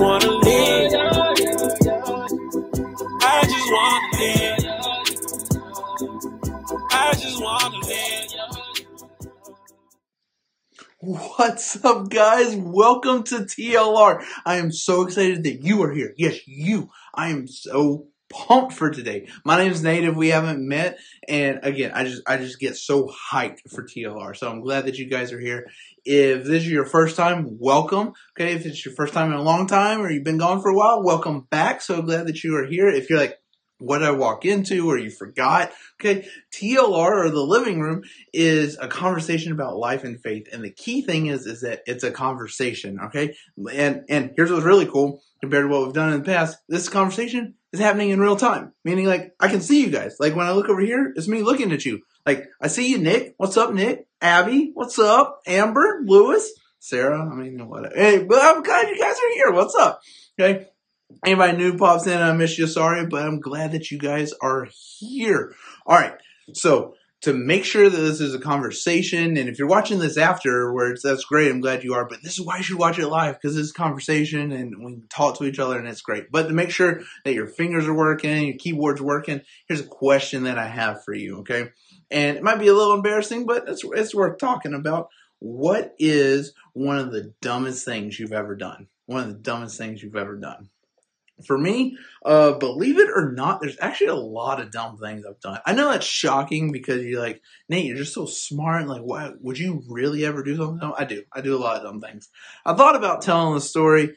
wanna live. I just wanna live. I just wanna live. What's up, guys? Welcome to TLR. I am so excited that you are here. Yes, you. I am so pumped for today. My name is Native. We haven't met, and again, I just I just get so hyped for TLR. So I'm glad that you guys are here. If this is your first time, welcome. Okay, if it's your first time in a long time or you've been gone for a while, welcome back. So glad that you are here. If you're like, what did I walk into or you forgot? Okay, TLR or the living room is a conversation about life and faith. And the key thing is is that it's a conversation, okay? And and here's what's really cool compared to what we've done in the past. This conversation is happening in real time. Meaning like I can see you guys. Like when I look over here, it's me looking at you. Like I see you, Nick. What's up, Nick? Abby, what's up? Amber, Lewis, Sarah. I mean, what? Hey, but I'm glad you guys are here. What's up? Okay. Anybody new pops in, I miss you. Sorry, but I'm glad that you guys are here. All right. So to make sure that this is a conversation, and if you're watching this afterwards, that's great. I'm glad you are. But this is why you should watch it live because it's conversation and we talk to each other and it's great. But to make sure that your fingers are working, your keyboard's working, here's a question that I have for you. Okay, and it might be a little embarrassing, but it's it's worth talking about. What is one of the dumbest things you've ever done? One of the dumbest things you've ever done for me, uh, believe it or not, there's actually a lot of dumb things I've done. I know that's shocking because you're like, Nate, you're just so smart. Like, why would you really ever do something? No, I do. I do a lot of dumb things. I thought about telling the story.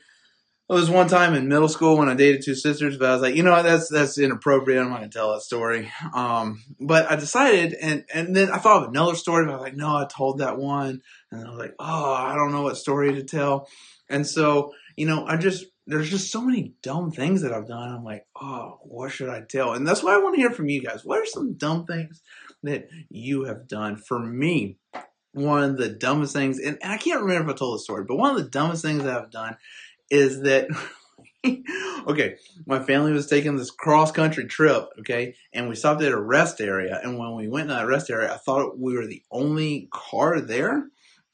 It was one time in middle school when I dated two sisters, but I was like, you know what, that's that's inappropriate. I'm not gonna tell that story. Um, but I decided, and and then I thought of another story, but I was like, no, I told that one, and I was like, oh, I don't know what story to tell. And so, you know, I just there's just so many dumb things that I've done. I'm like, oh, what should I tell? And that's why I want to hear from you guys. What are some dumb things that you have done? For me, one of the dumbest things, and I can't remember if I told the story, but one of the dumbest things that I've done is that. okay, my family was taking this cross country trip, okay, and we stopped at a rest area. And when we went to that rest area, I thought we were the only car there.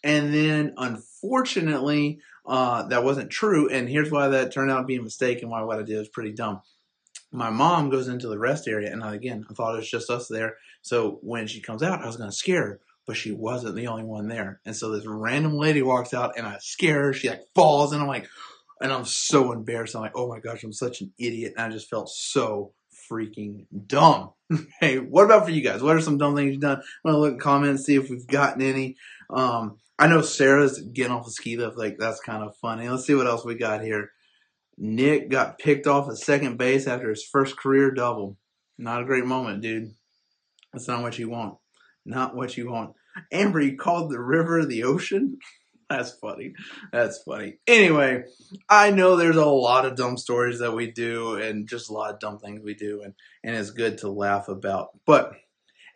And then, unfortunately, uh, that wasn't true. And here's why that turned out to be a mistake and why what I did was pretty dumb. My mom goes into the rest area, and I, again, I thought it was just us there. So when she comes out, I was going to scare her, but she wasn't the only one there. And so this random lady walks out, and I scare her. She like falls, and I'm like, and I'm so embarrassed. I'm like, oh my gosh, I'm such an idiot. And I just felt so freaking dumb. hey, what about for you guys? What are some dumb things you've done? I'm gonna look at comments, see if we've gotten any. Um, I know Sarah's getting off the ski lift. Like that's kind of funny. Let's see what else we got here. Nick got picked off at second base after his first career double. Not a great moment, dude. That's not what you want. Not what you want. Amber, you called the river the ocean? That's funny. That's funny. Anyway, I know there's a lot of dumb stories that we do and just a lot of dumb things we do and, and it's good to laugh about. But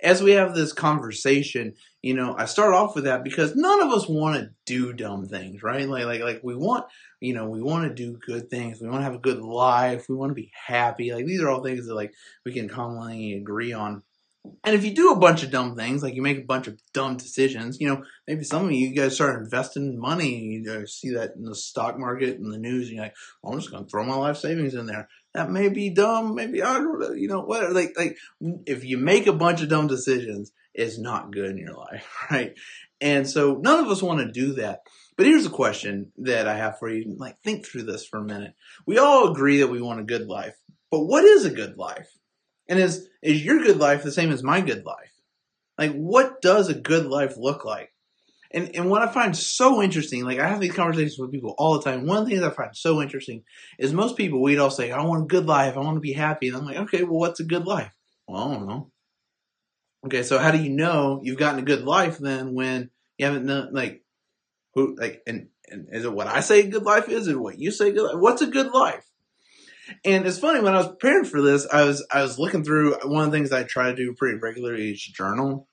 as we have this conversation, you know, I start off with that because none of us want to do dumb things, right? Like, like, like we want, you know, we want to do good things. We want to have a good life. We want to be happy. Like these are all things that like we can commonly agree on. And if you do a bunch of dumb things, like you make a bunch of dumb decisions, you know, maybe some of you, guys start investing money. You see that in the stock market and the news, and you're like, well, I'm just going to throw my life savings in there that may be dumb. Maybe I don't know. You know what? Like like if you make a bunch of dumb decisions, it's not good in your life, right? And so none of us want to do that. But here's a question that I have for you. Like think through this for a minute. We all agree that we want a good life, but what is a good life? And is is your good life the same as my good life? Like what does a good life look like? And and what I find so interesting, like I have these conversations with people all the time. One of the things I find so interesting is most people we'd all say, I want a good life, I want to be happy. And I'm like, okay, well what's a good life? Well, I don't know. Okay, so how do you know you've gotten a good life then when you haven't like who like and, and is it what I say good life is? Is it what you say good life? What's a good life? And it's funny when I was preparing for this, I was I was looking through one of the things I try to do pretty regularly is journal.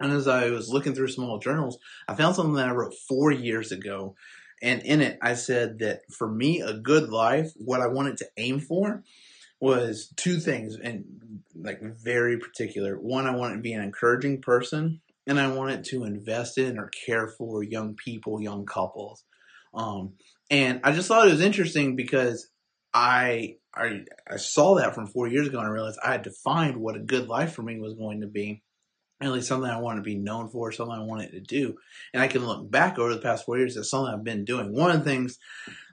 And as I was looking through old journals, I found something that I wrote four years ago. And in it, I said that for me, a good life, what I wanted to aim for was two things, and like very particular. One, I wanted to be an encouraging person, and I wanted to invest in or care for young people, young couples. Um, and I just thought it was interesting because I, I I saw that from four years ago and I realized I had defined what a good life for me was going to be. At least something I wanted to be known for, something I wanted to do. And I can look back over the past four years as something I've been doing. One of the things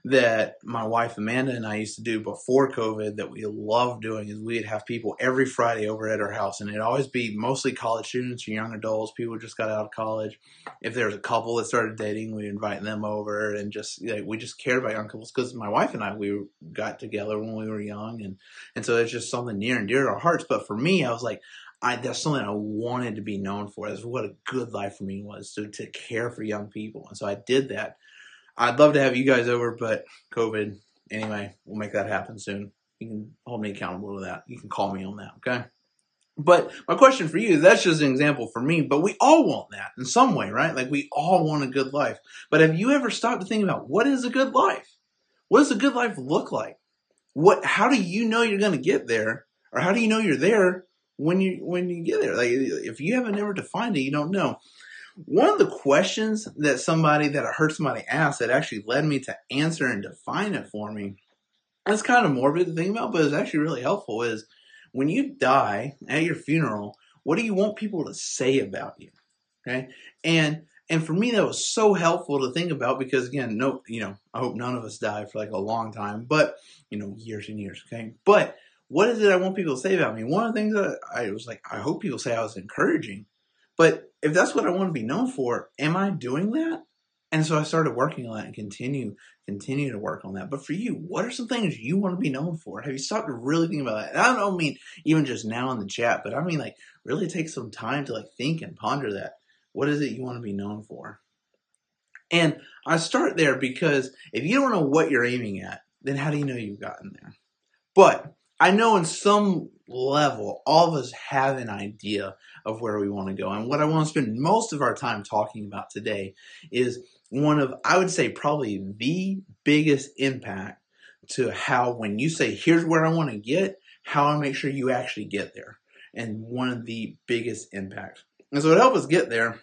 that my wife Amanda and I used to do before COVID that we loved doing is we'd have people every Friday over at our house, and it'd always be mostly college students or young adults, people who just got out of college. If there was a couple that started dating, we'd invite them over, and just like, we just cared about young couples because my wife and I we got together when we were young, and and so it's just something near and dear to our hearts. But for me, I was like. I, that's something I wanted to be known for. That's what a good life for me was to, to care for young people. And so I did that I'd love to have you guys over, but COVID. Anyway, we'll make that happen soon. You can hold me accountable to that. You can call me on that, okay? But my question for you, that's just an example for me, but we all want that in some way, right? Like we all want a good life. But have you ever stopped to think about what is a good life? What does a good life look like? What how do you know you're to get there? Or how do you know you're there when you when you get there? Like if you haven't ever defined it, you don't know. One of the questions that somebody that I heard somebody ask that actually led me to answer and define it for me, that's kind of morbid to think about, but it's actually really helpful. Is when you die at your funeral, what do you want people to say about you? Okay, and and for me that was so helpful to think about because again, no, you know, I hope none of us die for like a long time, but you know, years and years. Okay, but what is it I want people to say about me? One of the things that I was like, I hope people say I was encouraging but if that's what I want to be known for, am I doing that? And so I started working on that and continue continue to work on that. But for you, what are some things you want to be known for? Have you stopped to really think about that? And I don't mean even just now in the chat, but I mean like really take some time to like think and ponder that. What is it you want to be known for? And I start there because if you don't know what you're aiming at, then how do you know you've gotten there? But I know in some level, all of us have an idea of where we want to go. And what I want to spend most of our time talking about today is one of, I would say, probably the biggest impact to how, when you say, here's where I want to get, how I make sure you actually get there. And one of the biggest impacts. And so to help us get there,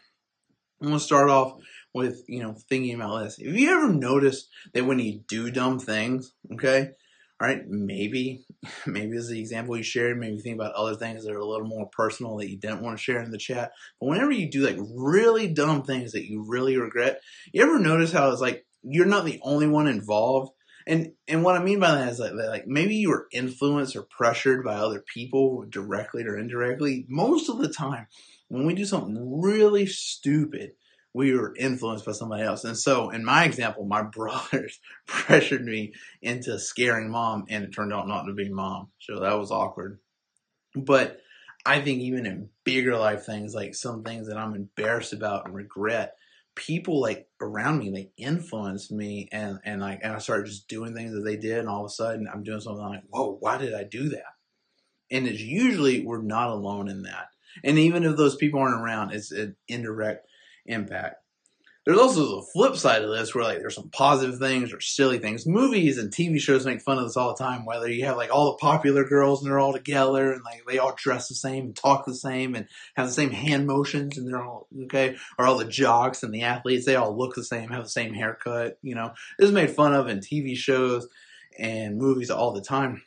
I'm going to start off with, you know, thinking about this. Have you ever noticed that when you do dumb things, okay, all right, maybe, maybe as the example you shared, maybe think about other things that are a little more personal that you didn't want to share in the chat. But whenever you do like really dumb things that you really regret, you ever notice how it's like you're not the only one involved? And and what I mean by that is like, like maybe you were influenced or pressured by other people directly or indirectly. Most of the time, when we do something really stupid, we were influenced by somebody else. And so, in my example, my brothers pressured me into scaring mom, and it turned out not to be mom. So that was awkward. But I think even in bigger life things, like some things that I'm embarrassed about and regret, people like around me they influenced me, and and like and I started just doing things that they did, and all of a sudden I'm doing something like, whoa, why did I do that? And it's usually we're not alone in that. And even if those people aren't around, it's an indirect impact. There's also the flip side of this where like there's some positive things or silly things. Movies and TV shows make fun of this all the time. Whether you have like all the popular girls and they're all together and like they all dress the same and talk the same and have the same hand motions and they're all okay, or all the jocks and the athletes they all look the same, have the same haircut. You know, this is made fun of in TV shows and movies all the time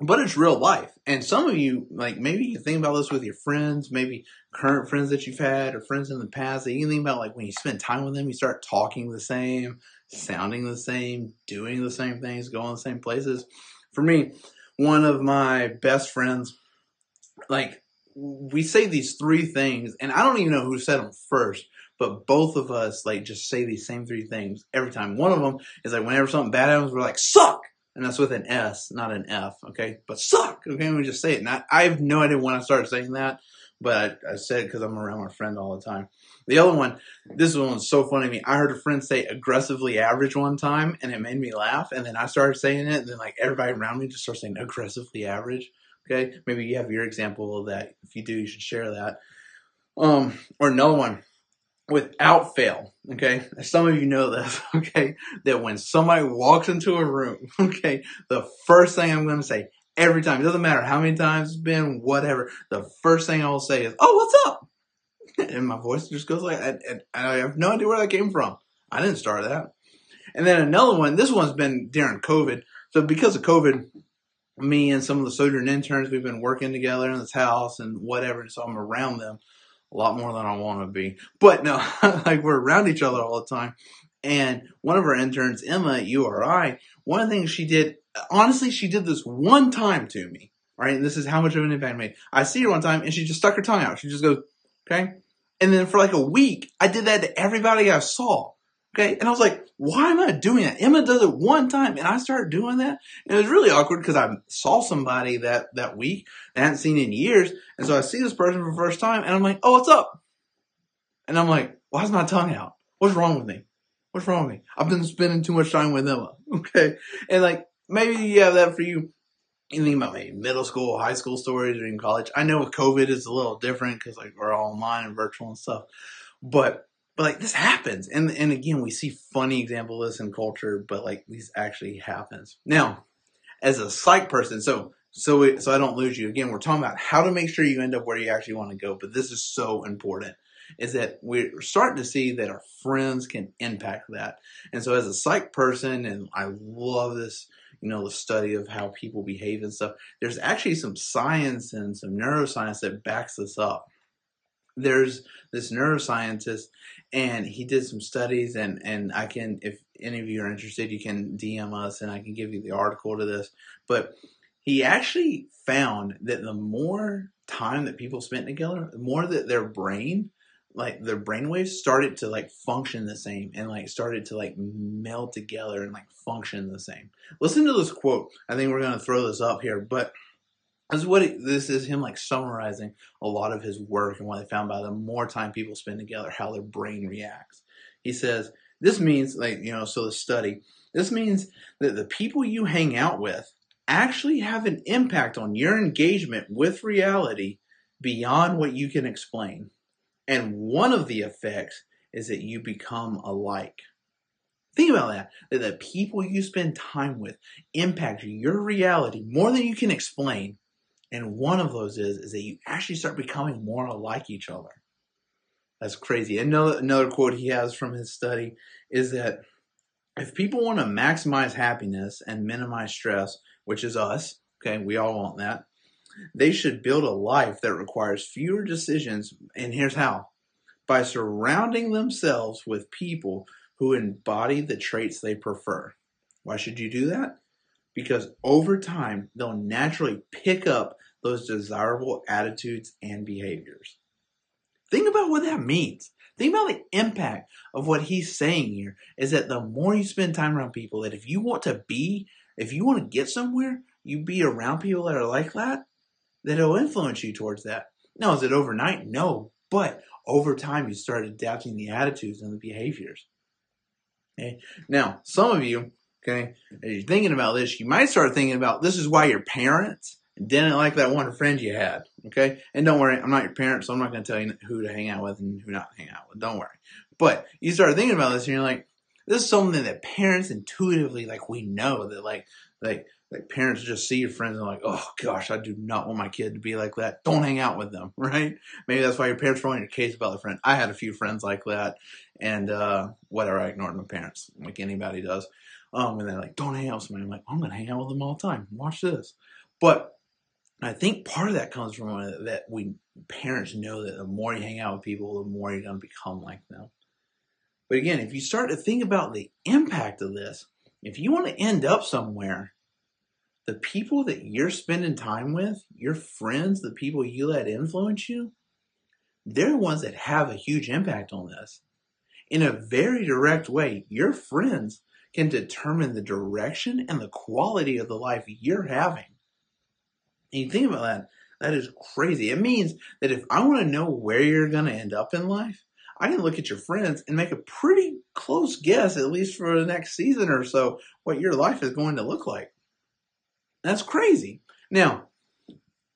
but it's real life. And some of you, like maybe you think about this with your friends, maybe current friends that you've had or friends in the past that you think about like when you spend time with them, you start talking the same, sounding the same, doing the same things, going the same places. For me, one of my best friends, like we say these three things, and I don't even know who said them first, but both of us like just say these same three things every time. One of them is like whenever something bad happens, we're like, suck! And that's with an S, not an F. Okay, but suck. Okay, we just say it. I have no idea when I started saying that, but I, I said it because I'm around my friend all the time. The other one, this one was so funny to me. I heard a friend say aggressively average one time, and it made me laugh. And then I started saying it, and then like everybody around me just started saying aggressively average. Okay, maybe you have your example of that. If you do, you should share that. Um, or another one without fail, okay, some of you know this, okay, that when somebody walks into a room, okay, the first thing I'm going to say every time, it doesn't matter how many times it's been, whatever, the first thing I will say is, oh, what's up? And my voice just goes like, and, and I have no idea where that came from. I didn't start that. And then another one, this one's been during COVID. So because of COVID, me and some of the Sojourn interns, we've been working together in this house and whatever. So I'm around them a lot more than I want to be. But no, like we're around each other all the time. And one of our interns, Emma at URI, one of the things she did, honestly, she did this one time to me. Right. And this is how much of an impact made. I see her one time and she just stuck her tongue out. She just goes, okay. And then for like a week, I did that to everybody I saw. Okay. And I was like, why am I doing that? Emma does it one time and I started doing that. And it was really awkward because I saw somebody that, that week I hadn't seen in years. And so I see this person for the first time and I'm like, oh, what's up? And I'm like, why is my tongue out? What's wrong with me? What's wrong with me? I've been spending too much time with Emma. Okay. And like, maybe you have that for you. Think about maybe middle school, high school stories, or in college. I know with COVID it's a little different because like we're all online and virtual and stuff. But but like this happens, and and again we see funny examples of this in culture, but like this actually happens. Now, as a psych person, so so so I don't lose you. Again, we're talking about how to make sure you end up where you actually want to go. But this is so important is that we're starting to see that our friends can impact that. And so as a psych person, and I love this, you know, the study of how people behave and stuff, there's actually some science and some neuroscience that backs this up. There's this neuroscientist and he did some studies and, and I can, if any of you are interested, you can DM us and I can give you the article to this. But he actually found that the more time that people spent together, the more that their brain like their brainwaves started to like function the same and like started to like meld together and like function the same. Listen to this quote. I think we're gonna throw this up here, but this is what it, this is him like summarizing a lot of his work and what they found by the more time people spend together, how their brain reacts. He says this means like you know, so the study. This means that the people you hang out with actually have an impact on your engagement with reality beyond what you can explain. And one of the effects is that you become alike. Think about that. That the people you spend time with impact your reality more than you can explain. And one of those is, is that you actually start becoming more alike each other. That's crazy. Another, another quote he has from his study is that if people want to maximize happiness and minimize stress, which is us, okay, we all want that, they should build a life that requires fewer decisions, and here's how by surrounding themselves with people who embody the traits they prefer. Why should you do that? Because over time, they'll naturally pick up those desirable attitudes and behaviors. Think about what that means. Think about the impact of what he's saying here is that the more you spend time around people, that if you want to be, if you want to get somewhere, you be around people that are like that, that it'll influence you towards that. Now, is it overnight? No. But over time, you start adapting the attitudes and the behaviors. Okay. Now, some of you, okay, as you're thinking about this, you might start thinking about this is why your parents didn't like that one friend you had. Okay. And don't worry, I'm not your parent, so I'm not going to tell you who to hang out with and who not to hang out with. Don't worry. But you start thinking about this and you're like, this is something that parents intuitively, like, we know that, like, like, like parents just see your friends and like, oh gosh, I do not want my kid to be like that. Don't hang out with them, right? Maybe that's why your parents were on your case about the friend. I had a few friends like that, and uh, whatever, I ignored my parents, like anybody does. Um, and they're like, don't hang out with somebody. I'm like, I'm gonna hang out with them all the time. Watch this. But I think part of that comes from that we parents know that the more you hang out with people, the more you're gonna become like them. But again, if you start to think about the impact of this, if you want to end up somewhere the people that you're spending time with, your friends, the people you let influence you, they're the ones that have a huge impact on this. In a very direct way, your friends can determine the direction and the quality of the life you're having. And you think about that, that is crazy. It means that if I want to know where you're going to end up in life, I can look at your friends and make a pretty close guess, at least for the next season or so, what your life is going to look like. That's crazy. Now,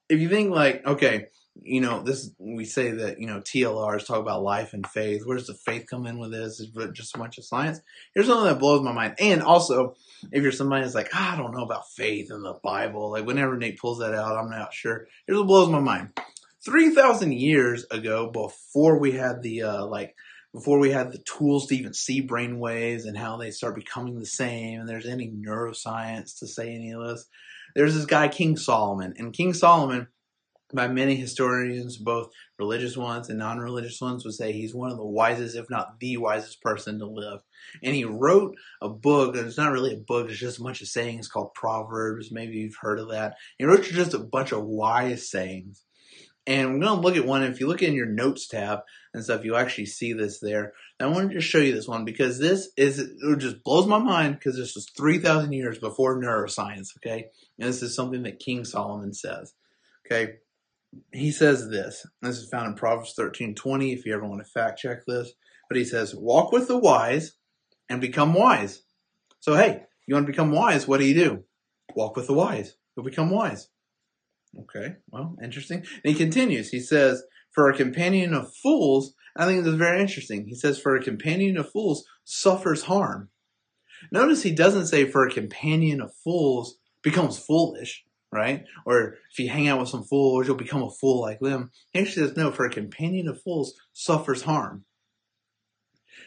if you think like, okay, you know, this we say that you know TLRs talk about life and faith. Where does the faith come in with this? Is it just a bunch of science? Here's something that blows my mind. And also, if you're somebody that's like, ah, I don't know about faith and the Bible, like whenever Nate pulls that out, I'm not sure. Here's what blows my mind. Three thousand years ago, before we had the uh, like before we had the tools to even see brain waves and how they start becoming the same, and there's any neuroscience to say any of this. There's this guy, King Solomon, and King Solomon, by many historians, both religious ones and non religious ones, would say he's one of the wisest, if not the wisest person to live. And he wrote a book, and it's not really a book, it's just a bunch of sayings called Proverbs. Maybe you've heard of that. He wrote just a bunch of wise sayings. And we're going to look at one. If you look in your notes tab and stuff, you actually see this there. And I want to just show you this one because this is, it just blows my mind because this was 3,000 years before neuroscience, okay? And this is something that King Solomon says, okay? He says this. This is found in Proverbs 13 20, if you ever want to fact check this. But he says, Walk with the wise and become wise. So, hey, you want to become wise? What do you do? Walk with the wise. You'll become wise. Okay, well, interesting. And he continues. He says, For a companion of fools, I think this is very interesting. He says, For a companion of fools suffers harm. Notice he doesn't say, For a companion of fools becomes foolish, right? Or if you hang out with some fools, you'll become a fool like them. He actually says, No, for a companion of fools suffers harm.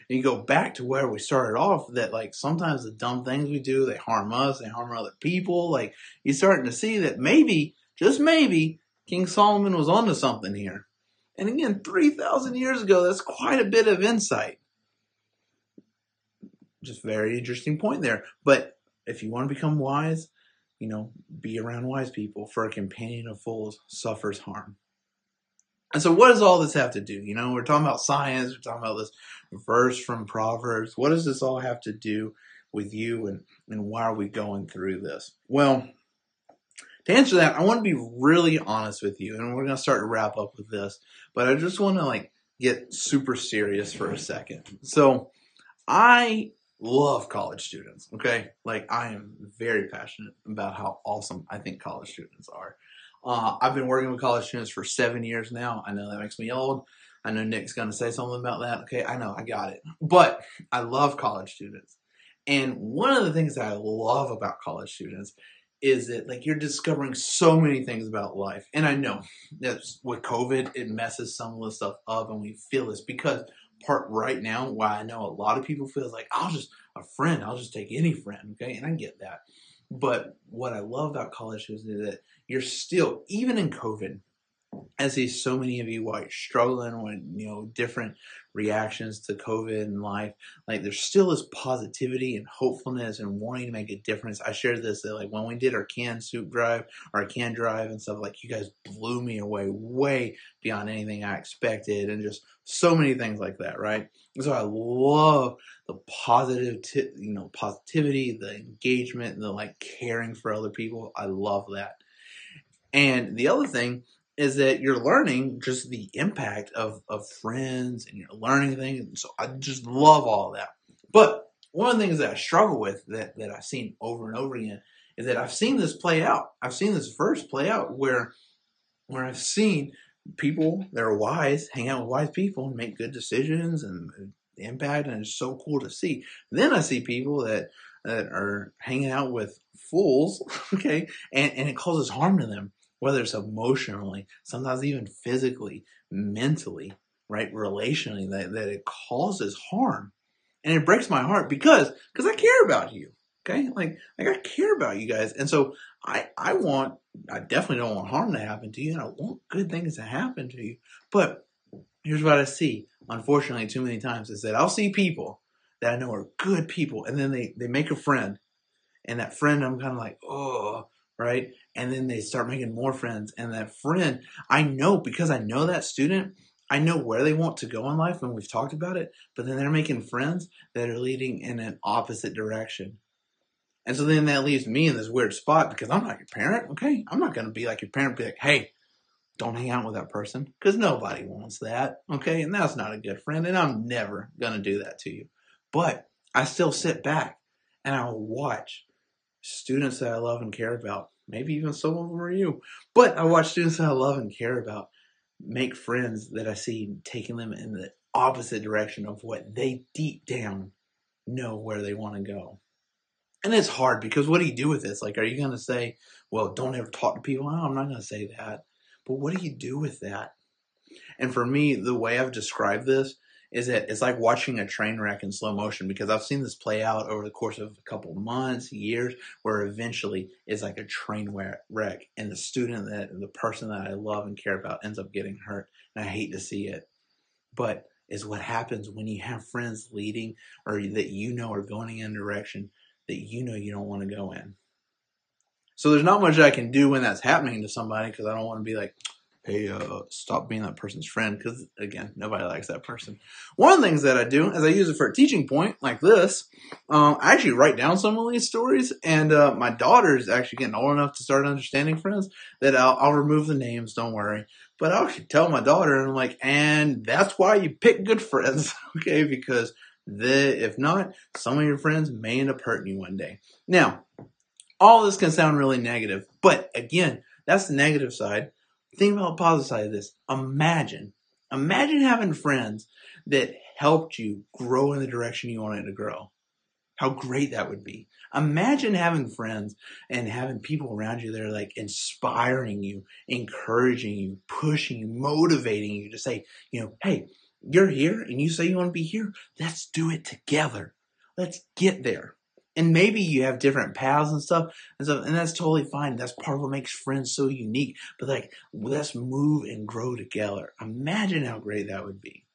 And you go back to where we started off that like sometimes the dumb things we do, they harm us, they harm other people. Like you're starting to see that maybe just maybe, King Solomon was onto something here. And again, 3,000 years ago, that's quite a bit of insight. Just very interesting point there. But if you want to become wise, you know, be around wise people, for a companion of fools suffers harm. And so, what does all this have to do? You know, we're talking about science, we're talking about this verse from Proverbs. What does this all have to do with you, and, and why are we going through this? Well, to answer that, I want to be really honest with you, and we're going to start to wrap up with this. But I just want to like get super serious for a second. So, I love college students. Okay, like I am very passionate about how awesome I think college students are. Uh, I've been working with college students for seven years now. I know that makes me old. I know Nick's to say something about that. Okay, I know, I got it. But I love college students. And one of the things that I love about college students is it like you're discovering so many things about life. And I know that with COVID, it messes some of the stuff up and we feel this because part right now why I know a lot of people feel like I'll just a friend, I'll just take any friend, okay? And I get that. But what I love about college is that you're still, even in COVID, I see so many of you you're struggling with you know different reactions to COVID and life, like there still is positivity and hopefulness and wanting to make a difference. I shared this that like when we did our can soup drive our can drive and stuff, like you guys blew me away way beyond anything I expected, and just so many things like that, right? So I love the positive, t- you know, positivity, the engagement, the like caring for other people. I love that. And the other thing is that you're learning just the impact of, of friends and you're learning things. So I just love all that. But one of the things that I struggle with that, that I've seen over and over again is that I've seen this play out. I've seen this verse play out where where I've seen people that are wise hang out with wise people and make good decisions and impact and it's so cool to see. Then I see people that that are hanging out with fools, okay, and, and it causes harm to them whether it's emotionally, sometimes even physically, mentally, right, relationally, that, that it causes harm. And it breaks my heart because because I care about you. Okay? Like like I care about you guys. And so I I want I definitely don't want harm to happen to you and I want good things to happen to you. But here's what I see, unfortunately, too many times is that I'll see people that I know are good people and then they, they make a friend. And that friend I'm kind of like, oh, right? and then they start making more friends. And that friend i know because i know that student i know where they want to go in life and we've talked about it but then they're making friends that are leading in an opposite direction. And so then that leaves me in this weird spot because i'm not your parent okay? I'm not to be like your parent be like hey don't hang out with that person because nobody wants that okay? And that's not a good friend and i'm never to do that to you. But i still sit back and i'll watch students that i love and care about maybe even some of them are you. But I watch students that I love and care about make friends that I see taking them in the opposite direction of what they deep down know where they want to go. And it's hard because what do you do with this? Like, are you going to say, well, don't ever talk to people? No, I'm not going to say that. But what do you do with that? And for me, the way I've described this is that it's like watching a train wreck in slow motion because I've seen this play out over the course of a couple months, years, where eventually it's like a train wreck and the student that the person that I love and care about ends up getting hurt. And I hate to see it. But is what happens when you have friends leading or that you know are going in a direction that you know you don't want to go in. So there's not much I can do when that's happening to somebody because I don't want to be like, hey, uh, stop being that person's friend because, again, nobody likes that person. One of the things that I do is I use it for a teaching point like this. Um, I actually write down some of these stories, and uh, my daughter is actually getting old enough to start understanding friends that I'll, I'll remove the names, don't worry. But I'll actually tell my daughter, and I'm like, and that's why you pick good friends, okay? Because the, if not, some of your friends may end up hurting you one day. Now, all this can sound really negative, but again, that's the negative side think about the positive side of this. Imagine, imagine having friends that helped you grow in the direction you wanted to grow. How great that would be. Imagine having friends and having people around you that are like inspiring you, encouraging you, pushing you, motivating you to say, you know, hey, you're here and you say you want to be here. Let's do it together. Let's get there and maybe you have different paths and stuff and stuff, and that's totally fine. That's part of what makes friends so unique. But like, let's move and grow together. Imagine how great that would be.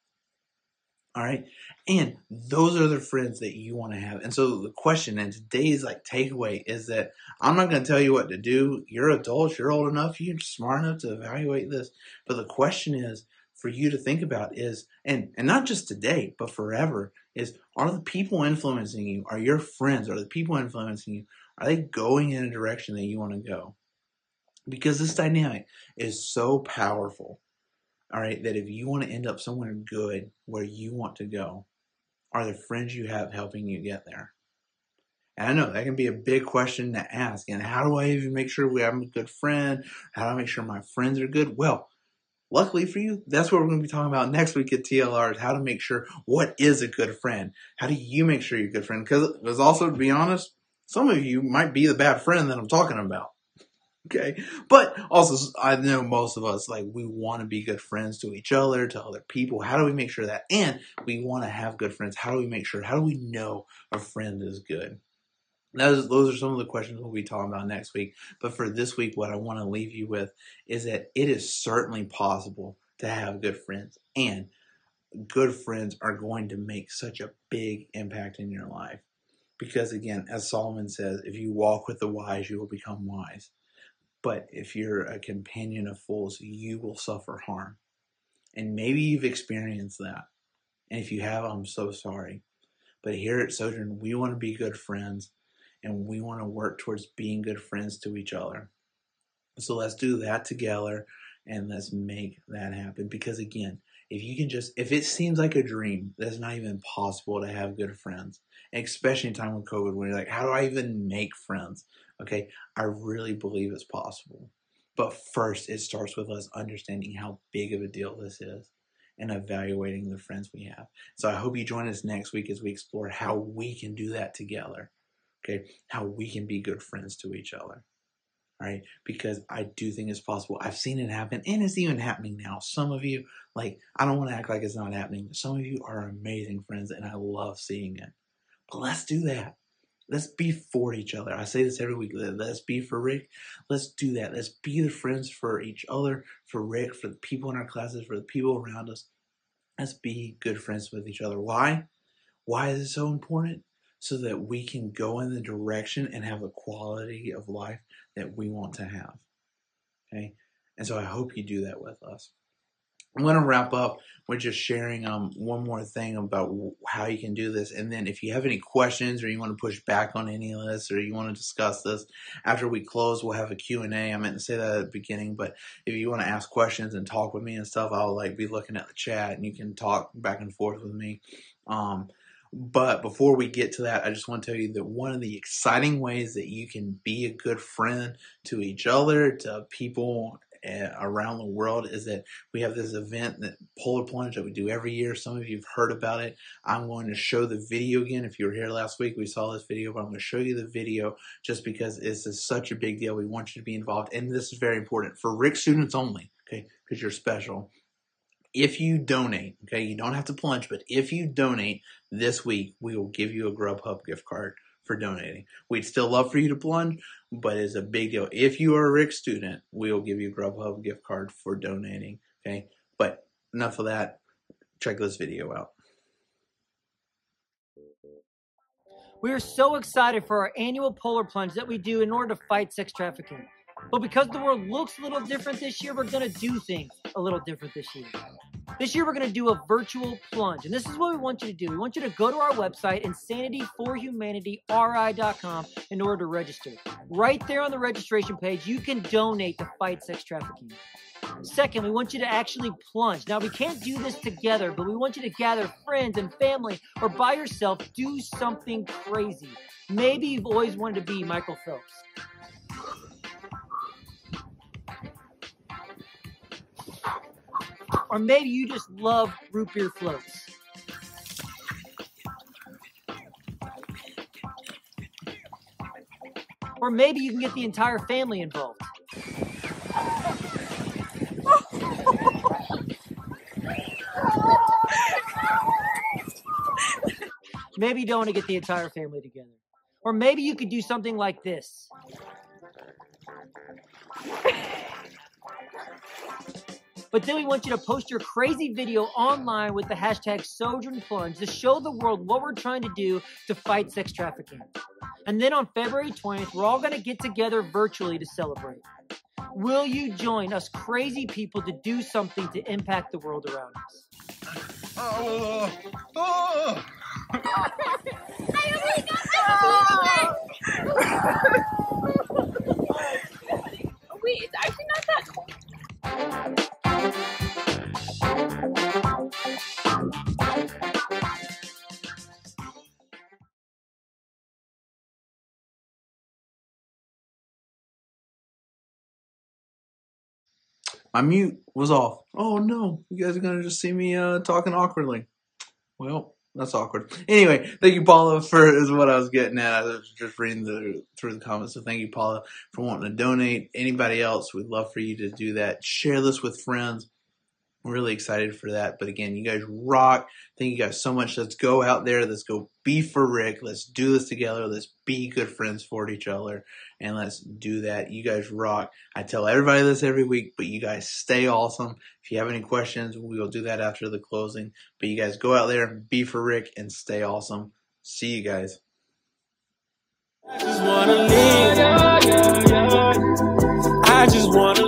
All right, and those are the friends that you want to have. And so the question and today's like takeaway is that I'm not going to tell you what to do. You're adults. You're old enough. You're smart enough to evaluate this. But the question is for you to think about is, and and not just today, but forever is are the people influencing you, are your friends, are the people influencing you, are they going in a direction that you want to go? Because this dynamic is so powerful, all right, that if you want to end up somewhere good where you want to go, are the friends you have helping you get there? And I know that can be a big question to ask. And how do I even make sure we have a good friend? How do I make sure my friends are good? Well, luckily for you, that's what we're going to be talking about next week at TLR is how to make sure what is a good friend. How do you make sure you're a good friend? Because also, to be honest, some of you might be the bad friend that I'm talking about. Okay. But also, I know most of us, like, we want to be good friends to each other, to other people. How do we make sure that? And we want to have good friends. How do we make sure? How do we know a friend is good? Those, those are some of the questions we'll be talking about next week. But for this week, what I want to leave you with is that it is certainly possible to have good friends. And good friends are going to make such a big impact in your life. Because again, as Solomon says, if you walk with the wise, you will become wise. But if you're a companion of fools, you will suffer harm. And maybe you've experienced that. And if you have, I'm so sorry. But here at Sojourn, we want to be good friends and we want to work towards being good friends to each other. So let's do that together and let's make that happen. Because again, if you can just, if it seems like a dream, that's not even possible to have good friends, especially in time with COVID, when you're like, how do I even make friends? Okay, I really believe it's possible. But first, it starts with us understanding how big of a deal this is and evaluating the friends we have. So I hope you join us next week as we explore how we can do that together okay, how we can be good friends to each other. Right? Because I do think it's possible. I've seen it happen and it's even happening now. Some of you, like, I don't want to act like it's not happening. Some of you are amazing friends and I love seeing it. But let's do that. Let's be for each other. I say this every week. Let's be for RIC. Let's do that. Let's be the friends for each other, for RIC, for the people in our classes, for the people around us. Let's be good friends with each other. Why? Why is it so important? So that we can go in the direction and have the quality of life that we want to have. Okay? And so I hope you do that with us. I'm going to wrap up with just sharing um, one more thing about how you can do this. And then if you have any questions or you want to push back on any of this or you want to discuss this after we close, we'll have a Q&A. I meant to say that at the beginning, but if you want to ask questions and talk with me and stuff, I'll like be looking at the chat and you can talk back and forth with me. Um, but before we get to that, I just want to tell you that one of the exciting ways that you can be a good friend to each other, to people eh, around the world, is that we have this event that Polar Plunge that we do every year. Some of you have heard about it. I'm going to show the video again. If you were here last week, we saw this video, but I'm going to show you the video just because this is such a big deal. We want you to be involved, and this is very important for RIC students only, okay, because you're special if you donate, okay, you don't have to plunge, but if you donate this week, we will give you a Grubhub gift card for donating. We'd still love for you to plunge, but it's a big deal. If you are a RIC student, we will give you a Grubhub gift card for donating. Okay, but enough of that. Check this video out. We are so excited for our annual polar plunge that we do in order to fight sex trafficking. But because the world looks a little different this year, we're going to do things a little different this year. This year, we're going to do a virtual plunge. And this is what we want you to do. We want you to go to our website, insanityforhumanityri.com, in order to register. Right there on the registration page, you can donate to fight sex trafficking. Second, we want you to actually plunge. Now, we can't do this together, but we want you to gather friends and family or by yourself, do something crazy. Maybe you've always wanted to be Michael Phelps. Or maybe you just love root beer floats. Or maybe you can get the entire family involved. Maybe you don't want to get the entire family together. Or maybe you could do something like this. But then we want you to post your crazy video online with the hashtag Sojourn Plunge to show the world what we're trying to do to fight sex trafficking. And then on February 20th, we're all going to get together virtually to celebrate. Will you join us crazy people to do something to impact the world around us? Oh, oh. I only got my Wait, it's actually not that cold. My mute was off. Oh no, you guys are gonna just see me uh, talking awkwardly. Well, that's awkward. Anyway, thank you, Paula, for is what I was getting at. I was just reading the through the comments. So thank you, Paula, for wanting to donate. Anybody else, we'd love for you to do that. Share this with friends. I'm really excited for that. But again, you guys rock. Thank you guys so much. Let's go out there. Let's go be for RIC. Let's do this together. Let's be good friends for each other. And let's do that. You guys rock. I tell everybody this every week, but you guys stay awesome. If you have any questions, we will do that after the closing. But you guys go out there and be for RIC and stay awesome. See you guys. I just wanna.